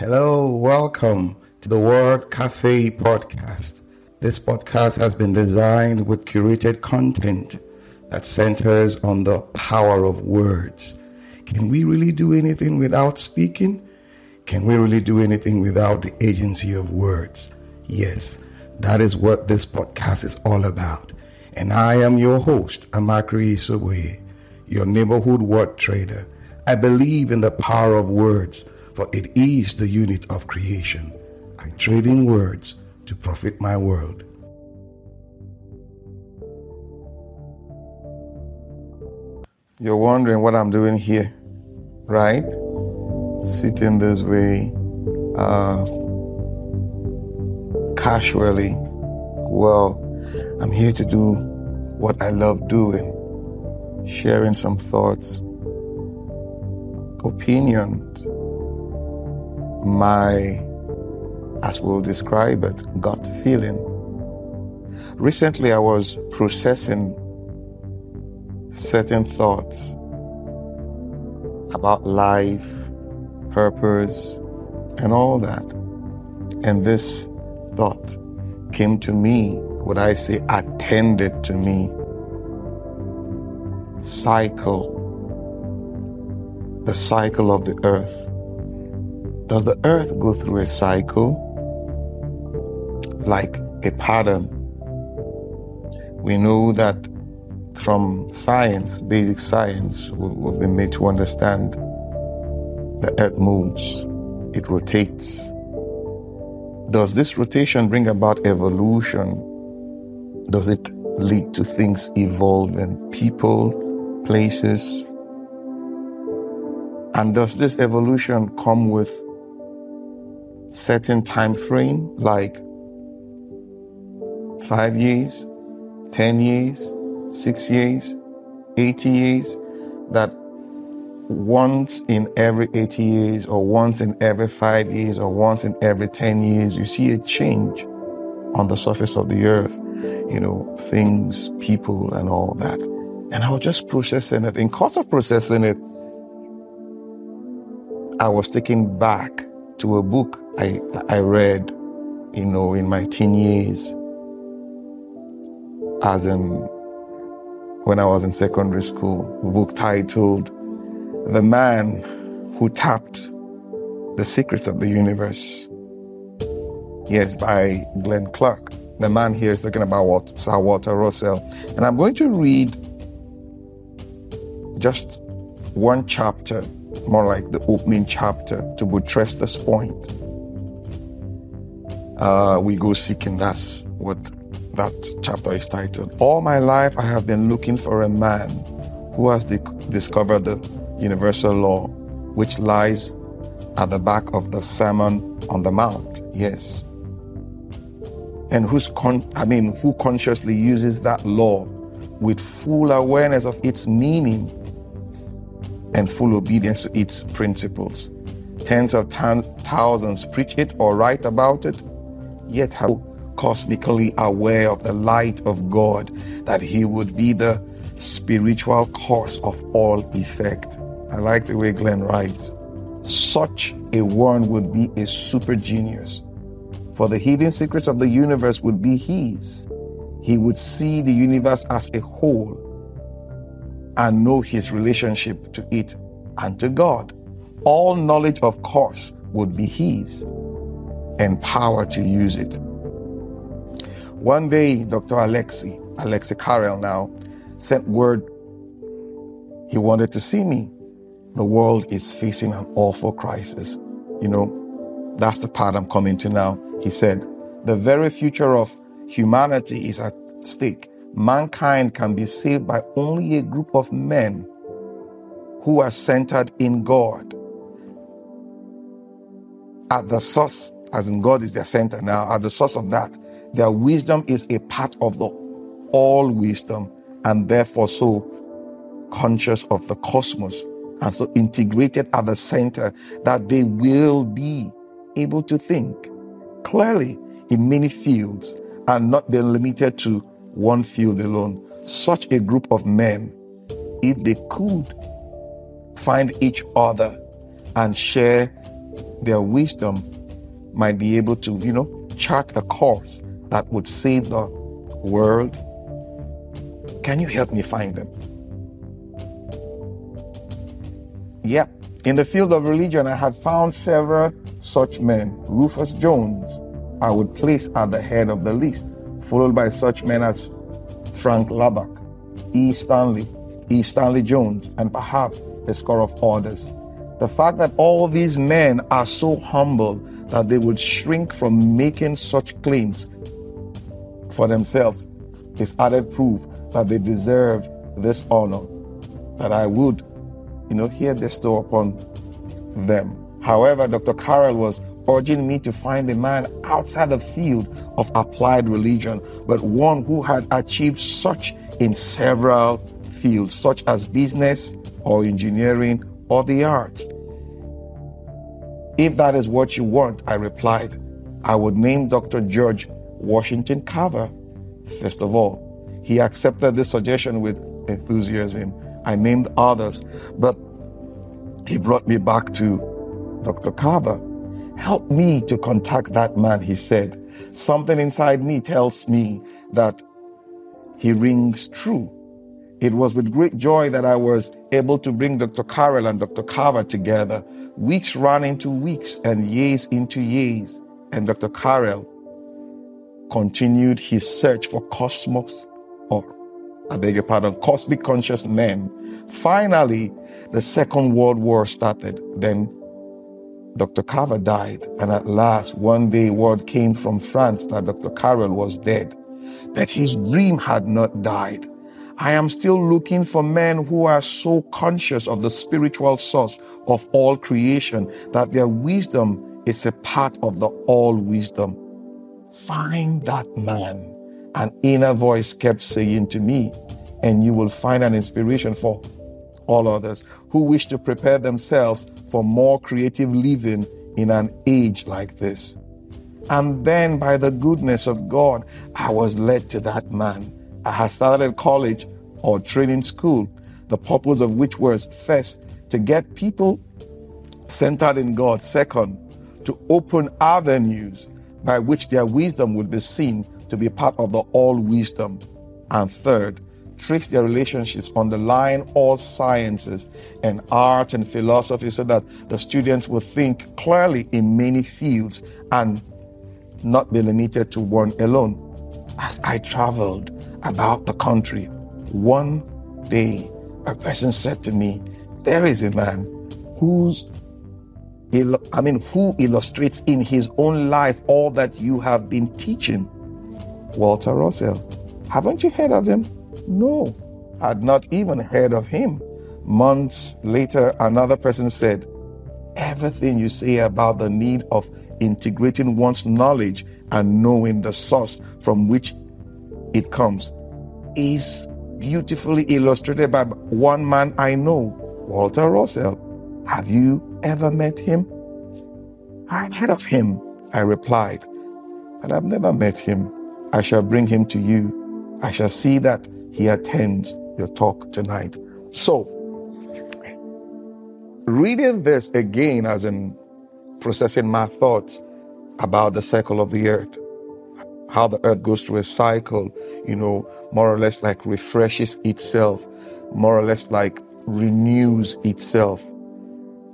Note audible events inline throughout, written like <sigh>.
Hello, welcome to the Word Cafe podcast. This podcast has been designed with curated content that centers on the power of words. Can we really do anything without speaking? Can we really do anything without the agency of words? Yes, that is what this podcast is all about. And I am your host, Amakri Isoboye, your neighborhood word trader. I believe in the power of words, for it is the unit of creation. I trade in words to profit my world. You're wondering what I'm doing here, right? Sitting this way, uh, casually. Well, I'm here to do what I love doing, sharing some thoughts, opinions, my, as we'll describe it, gut feeling. Recently, I was processing certain thoughts about life, purpose, and all that. And this thought came to me, what I say, attended to me. Cycle, the cycle of the earth. Does the earth go through a cycle? Like a pattern. We know that from science, basic science, we've been made to understand the earth moves, it rotates. Does this rotation bring about evolution? Does it lead to things evolving, people, places? And does this evolution come with certain time frame, like five years, ten years, six years, 80 years, that once in every 80 years, or once in every five years, or once in every 10 years, you see a change on the surface of the earth, you know, things, people, and all that. And I was just processing it. In course of processing it, I was taken back to a book I, I read, you know, in my teen years, as in when I was in secondary school, a book titled The Man Who Tapped the Secrets of the Universe. Yes, by Glenn Clark. The man here is talking about Sir Walter Russell. And I'm going to read just one chapter, more like the opening chapter, to buttress this point. Uh, we go seeking, that's what that chapter is titled. All my life, I have been looking for a man who has discovered the universal law, which lies at the back of the Sermon on the Mount. Yes. And who's con- I mean, who consciously uses that law with full awareness of its meaning and full obedience to its principles. Tens of thousands preach it or write about it, yet how cosmically aware of the light of God, that he would be the spiritual cause of all effect. I like the way Glenn writes. Such a one would be a super genius, for the hidden secrets of the universe would be his. He would see the universe as a whole and know his relationship to it and to God. All knowledge, of course, would be his and power to use it. One day, Dr. Alexi, Alexi Carrel now, sent word he wanted to see me. The world is facing an awful crisis. You know, that's the part I'm coming to now. He said, the very future of humanity is at stake. Mankind can be saved by only a group of men who are centered in God. At the source, as in God is their center now, at the source of that, their wisdom is a part of the all wisdom and therefore so conscious of the cosmos and so integrated at the center that they will be able to think clearly in many fields and not be limited to one field alone. Such a group of men, if they could find each other and share their wisdom might be able to, you know, chart a course that would save the world. Can you help me find them? Yep. In the field of religion, I had found several such men. Rufus Jones, I would place at the head of the list, followed by such men as Frank Laubach, E. Stanley, E. Stanley Jones, and perhaps a score of others. The fact that all these men are so humble that they would shrink from making such claims for themselves is added proof that they deserve this honor that I would, you know, here bestow upon them. However, Dr. Carrel was urging me to find a man outside the field of applied religion, but one who had achieved such in several fields, such as business or engineering or the arts. If that is what you want, I replied, I would name Dr. George Washington Carver. First of all, he accepted this suggestion with enthusiasm. I named others, but he brought me back to Dr. Carver. Help me to contact that man, he said. Something inside me tells me that he rings true. It was with great joy that I was able to bring Dr. Carrel and Dr. Carver together. Weeks ran into weeks and years into years, and Dr. Carrel continued his search for cosmos, or I beg your pardon, cosmic conscious men. Finally, the Second World War started. Then Dr. Carver died, and at last, one day, word came from France that Dr. Carrel was dead, that his dream had not died. I am still looking for men who are so conscious of the spiritual source of all creation that their wisdom is a part of the all wisdom. Find that man. An inner voice kept saying to me, and you will find an inspiration for all others who wish to prepare themselves for more creative living in an age like this. And then, by the goodness of God, I was led to that man. Had started college or training school, the purpose of which was first, to get people centered in God, second, to open avenues by which their wisdom would be seen to be part of the all wisdom, and third, trace their relationships, underline all sciences and art and philosophy so that the students will think clearly in many fields and not be limited to one alone. As I traveled about the country, one day a person said to me, There is a man who's I mean, who illustrates in his own life all that you have been teaching? Walter Russell. Haven't you heard of him? No, I'd not even heard of him. Months later, another person said, Everything you say about the need of integrating one's knowledge and knowing the source from which it comes is beautifully illustrated by one man I know, Walter Russell. Have you ever met him? I've heard of him, I replied, but I've never met him. I shall bring him to you. I shall see that he attends your talk tonight. So, reading this again as in processing my thoughts about the cycle of the earth, how the earth goes through a cycle, you know, more or less like refreshes itself, more or less like renews itself.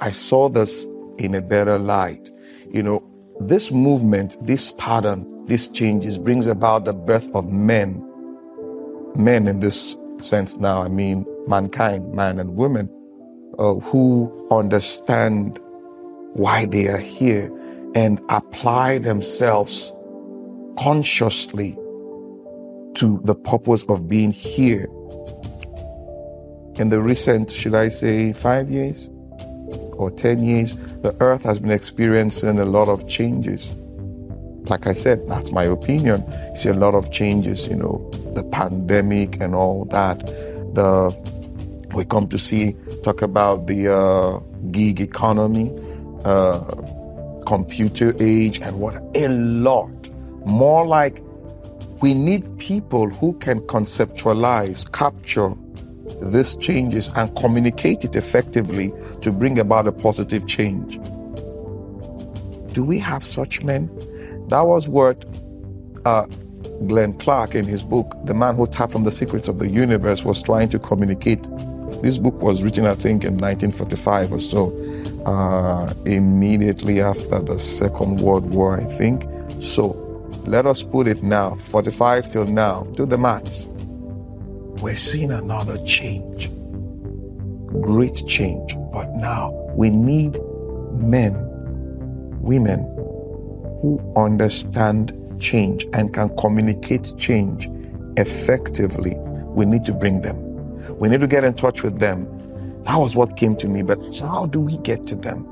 I saw this in a better light. You know, this movement, this pattern, these changes brings about the birth of men. Men in this sense now, I mean mankind, man and women, uh, who understand why they are here and apply themselves consciously to the purpose of being here. In the recent, should I say, five years or 10 years, the earth has been experiencing a lot of changes. Like I said, that's my opinion. You see a lot of changes, you know, the pandemic and all that. The we come to see talk about the uh, gig economy, uh, computer age, and what a lot more like we need people who can conceptualize, capture these changes and communicate it effectively to bring about a positive change. Do we have such men? That was what uh, Glenn Clark, in his book, The Man Who Tapped on the Secrets of the Universe, was trying to communicate. This book was written, I think, in 1945 or so, uh, immediately after the Second World War, I think. So let us put it now, 45 till now. Do the maths. We're seeing another change. Great change. But now we need men, women who understand change and can communicate change effectively. We need to bring them. We need to get in touch with them. That was what came to me. But how do we get to them?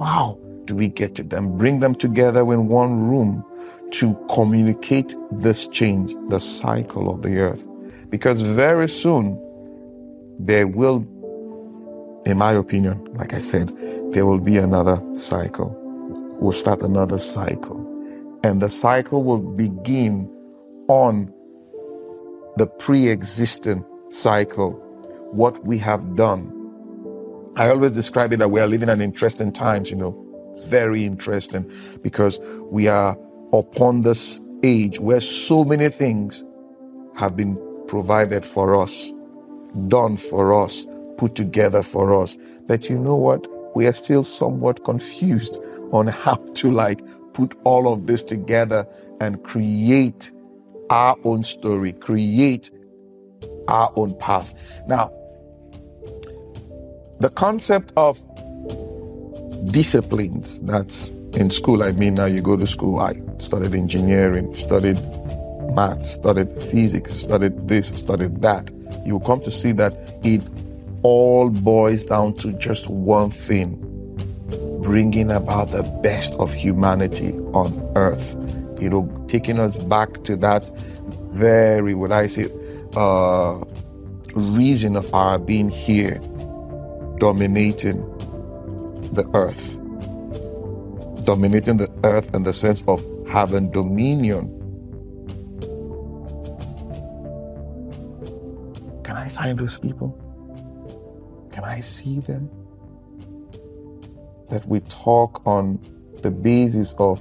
How do we get to them? Bring them together in one room to communicate this change, the cycle of the earth. Because very soon there will, in my opinion, like I said, there will be another cycle. We'll start another cycle. And the cycle will begin on the pre existing cycle, what we have done. I always describe it that we are living in interesting times, you know, very interesting because we are upon this age where so many things have been provided for us, done for us, put together for us. But you know what? We are still somewhat confused on how to like put all of this together and create our own story, create our own path. Now, the concept of disciplines that in school, I mean, now you go to school, I studied engineering, studied math, studied physics, studied this, studied that. You come to see that it all boils down to just one thing bringing about the best of humanity on earth. You know, taking us back to that very, what I say, uh, reason of our being here, dominating the earth. Dominating the earth in the sense of having dominion. Can I find those people? Can I see them? that we talk on the basis of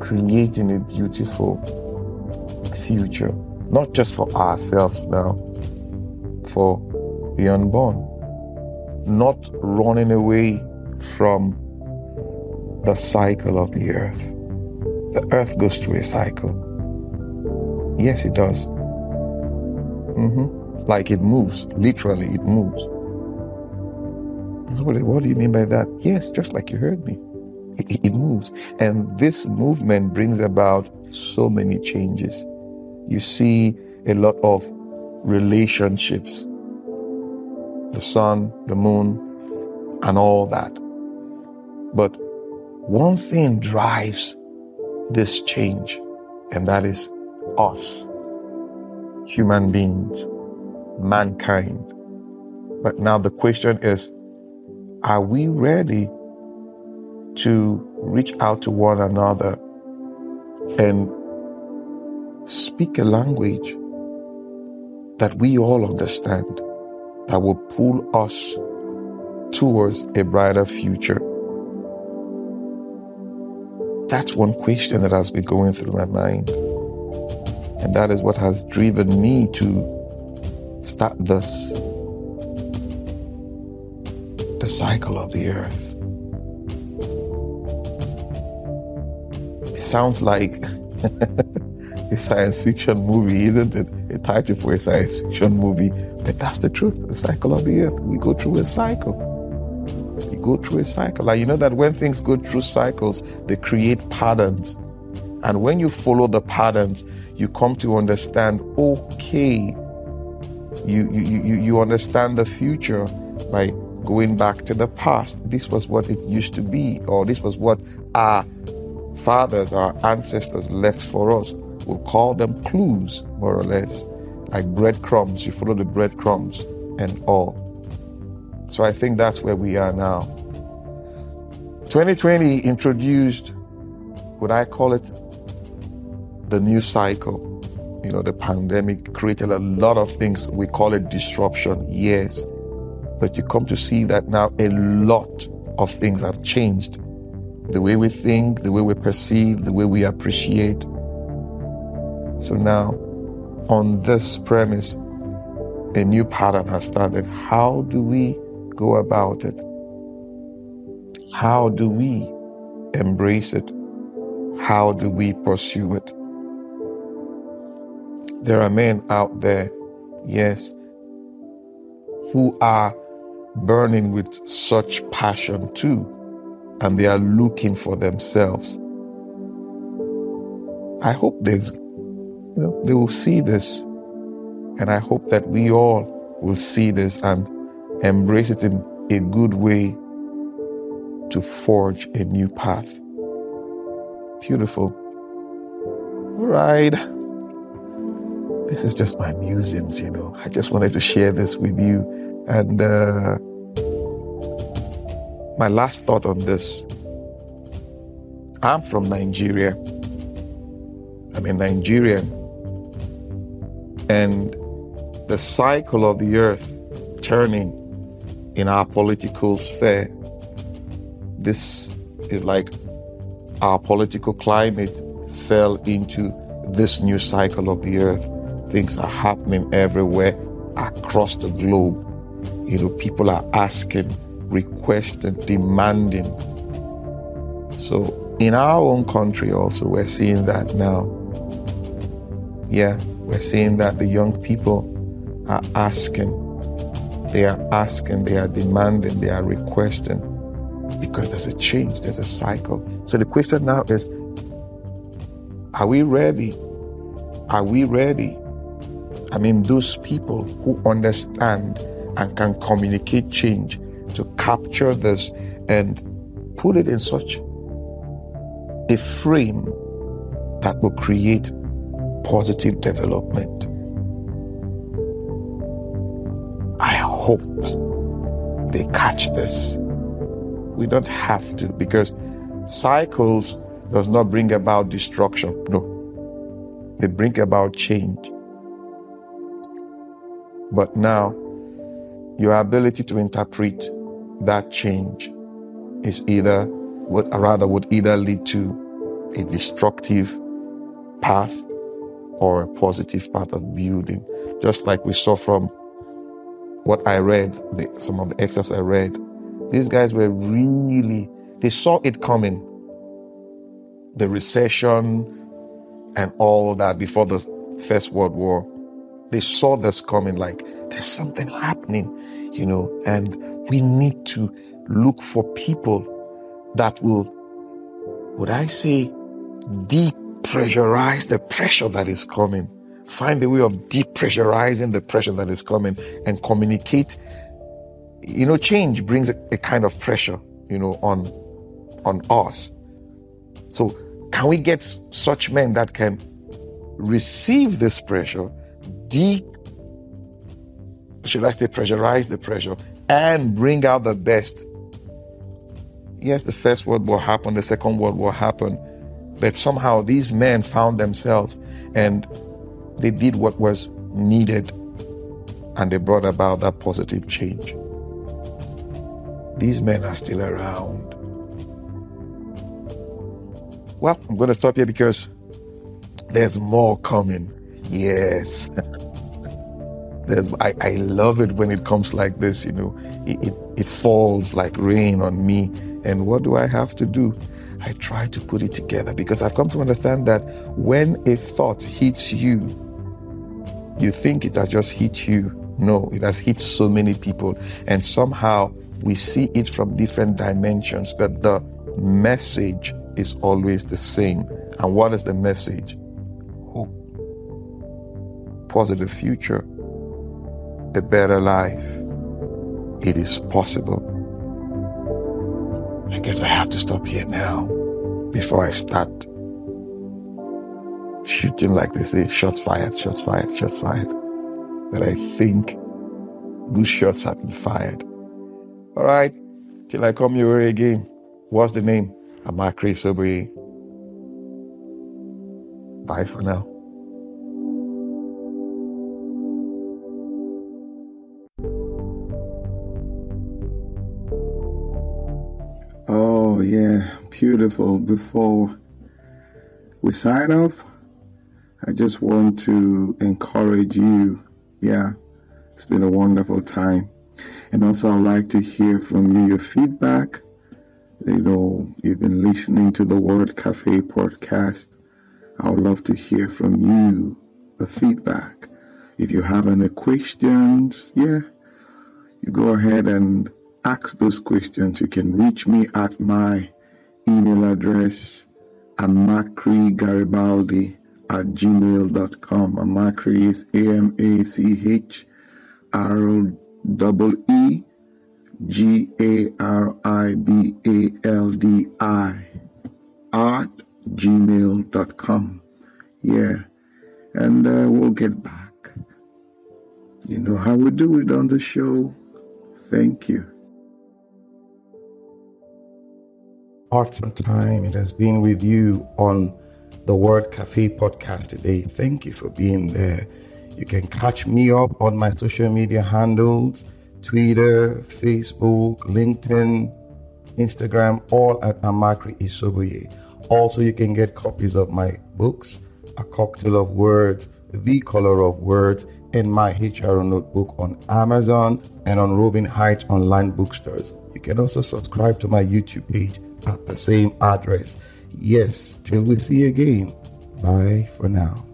creating a beautiful future, not just for ourselves now, for the unborn, not running away from the cycle of the earth. The earth goes through a cycle. Yes, it does. Mm-hmm. Like it moves, literally, it moves. What do you mean by that? Yes, just like you heard me. It, it moves. And this movement brings about so many changes. You see a lot of relationships, the sun, the moon, and all that. But one thing drives this change, and that is us, human beings, mankind. But now the question is, are we ready to reach out to one another and speak a language that we all understand that will pull us towards a brighter future? That's one question that has been going through my mind. And that is what has driven me to start this the cycle of the earth. It sounds like <laughs> a science fiction movie, isn't it? A title for a science fiction movie. But that's the truth. The cycle of the earth. We go through a cycle. We go through a cycle. Like you know that when things go through cycles, they create patterns. And when you follow the patterns, you come to understand, okay, you you you, you understand the future by going back to the past. This was what it used to be, or this was what our fathers, our ancestors left for us. We'll call them clues, more or less, like breadcrumbs. You follow the breadcrumbs and all. So I think that's where we are now. 2020 introduced what I call it the new cycle. You know, the pandemic created a lot of things. We call it disruption, yes. But you come to see that now a lot of things have changed. The way we think, the way we perceive, the way we appreciate. So now, on this premise, a new pattern has started. How do we go about it? How do we embrace it? How do we pursue it? There are men out there, yes, who are burning with such passion too, and they are looking for themselves. I hope there's, you know, they will see this, and I hope that we all will see this and embrace it in a good way to forge a new path. Beautiful. All right. This is just my musings, you know. I just wanted to share this with you. And uh, my last thought on this I'm from Nigeria. I'm a Nigerian. And the cycle of the earth turning in our political sphere this is like our political climate fell into this new cycle of the earth. Things are happening everywhere across the globe. You know, people are asking, requesting, demanding. So, in our own country, also, we're seeing that now. Yeah, we're seeing that the young people are asking, they are asking, they are demanding, they are requesting because there's a change, there's a cycle. So the question now is are we ready? Are we ready? I mean, those people who understand and can communicate change to capture this and put it in such a frame that will create positive development. I hope they catch this we don't have to because cycles does not bring about destruction. No. They bring about change. But now, your ability to interpret that change is either, would, rather, would either lead to a destructive path or a positive part of building. Just like we saw from what I read, the, some of the excerpts I read these guys were really, they saw it coming. The recession and all that before the First World War. They saw this coming like there's something happening, you know, and we need to look for people that will, would I say, depressurize the pressure that is coming. Find a way of depressurizing the pressure that is coming and communicate you know, change brings a, a kind of pressure, you know, on on us. So can we get such men that can receive this pressure, de should I say pressurize the pressure and bring out the best? Yes, the First World War happened, the Second World War happened, but somehow these men found themselves and they did what was needed and they brought about that positive change. These men are still around. Well, I'm going to stop here because there's more coming. Yes. <laughs> there's, I, I love it when it comes like this, you know. It, it, it falls like rain on me. And what do I have to do? I try to put it together because I've come to understand that when a thought hits you, you think it has just hit you. No, it has hit so many people. And somehow we see it from different dimensions, but the message is always the same. And what is the message? Hope, positive future, a better life. It is possible. I guess I have to stop here now before I start shooting like they say, shots fired, shots fired, shots fired. But I think good shots have been fired. All right. Till I come your way again. What's the name? Amakri Sobri. Bye for now. Yeah, beautiful. Before we sign off, I just want to encourage you. Yeah, it's been a wonderful time. And also, I'd like to hear from you your feedback. You know, you've been listening to the Word Cafe podcast. I would love to hear from you the feedback. If you have any questions, yeah, you go ahead and ask those questions. You can reach me at my email address, amakrigaribaldi at gmail.com. Amakri is A M A C H R E G A R I B A L D I at gmail.com. Yeah, and uh, we'll get back. You know how we do it on the show. Thank you. Hearts and time, it has been with you on the Word Cafe podcast today. Thank you for being there. You can catch me up on my social media handles Twitter, Facebook, LinkedIn, Instagram, all at Amakri Isoboye. Also, you can get copies of my books, A Cocktail of Words, The Color of Words, and my HR notebook on Amazon and on Roving Heights online bookstores. You can also subscribe to my YouTube page at the same address. Yes, till we see again. Bye for now.